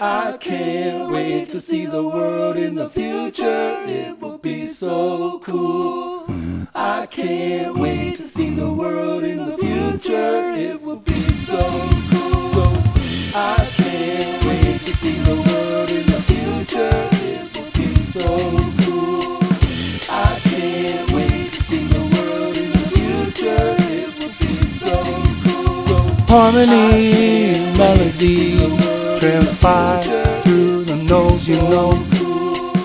I can't wait to see the world in the future. It will be so cool. I can't wait to see the world in the future. It will be so cool. So I can't wait to see the world in the future. It will be so cool. I can't wait to see the world in the future. It will be so cool. So Harmony, melody, transpire through the nose, you know.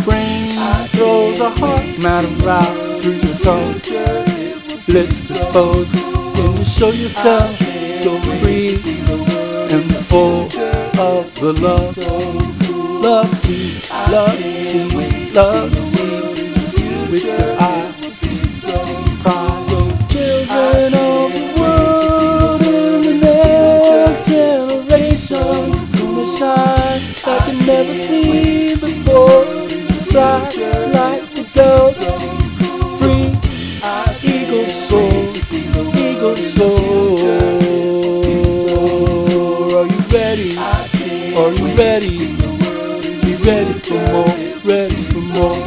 Brain throws a heart matter right through your toe. Let's dispose, and you show yourself so free and full of the love. Love see, love see, love see shine like you never seen before. Fly like the dove, free eagle soul, eagle soul. Are you ready? Are you ready? Be ready for more, ready for more.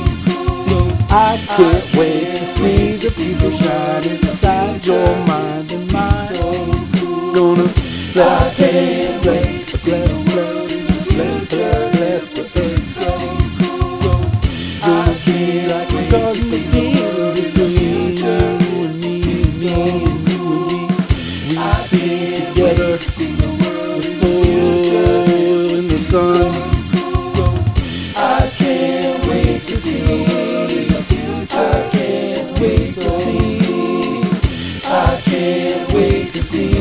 See, I can't wait to see the people shine inside your mind and mine. Gonna bless, We sing together, the and the sun. I can't wait to see. I can't wait to see. I can't wait to see.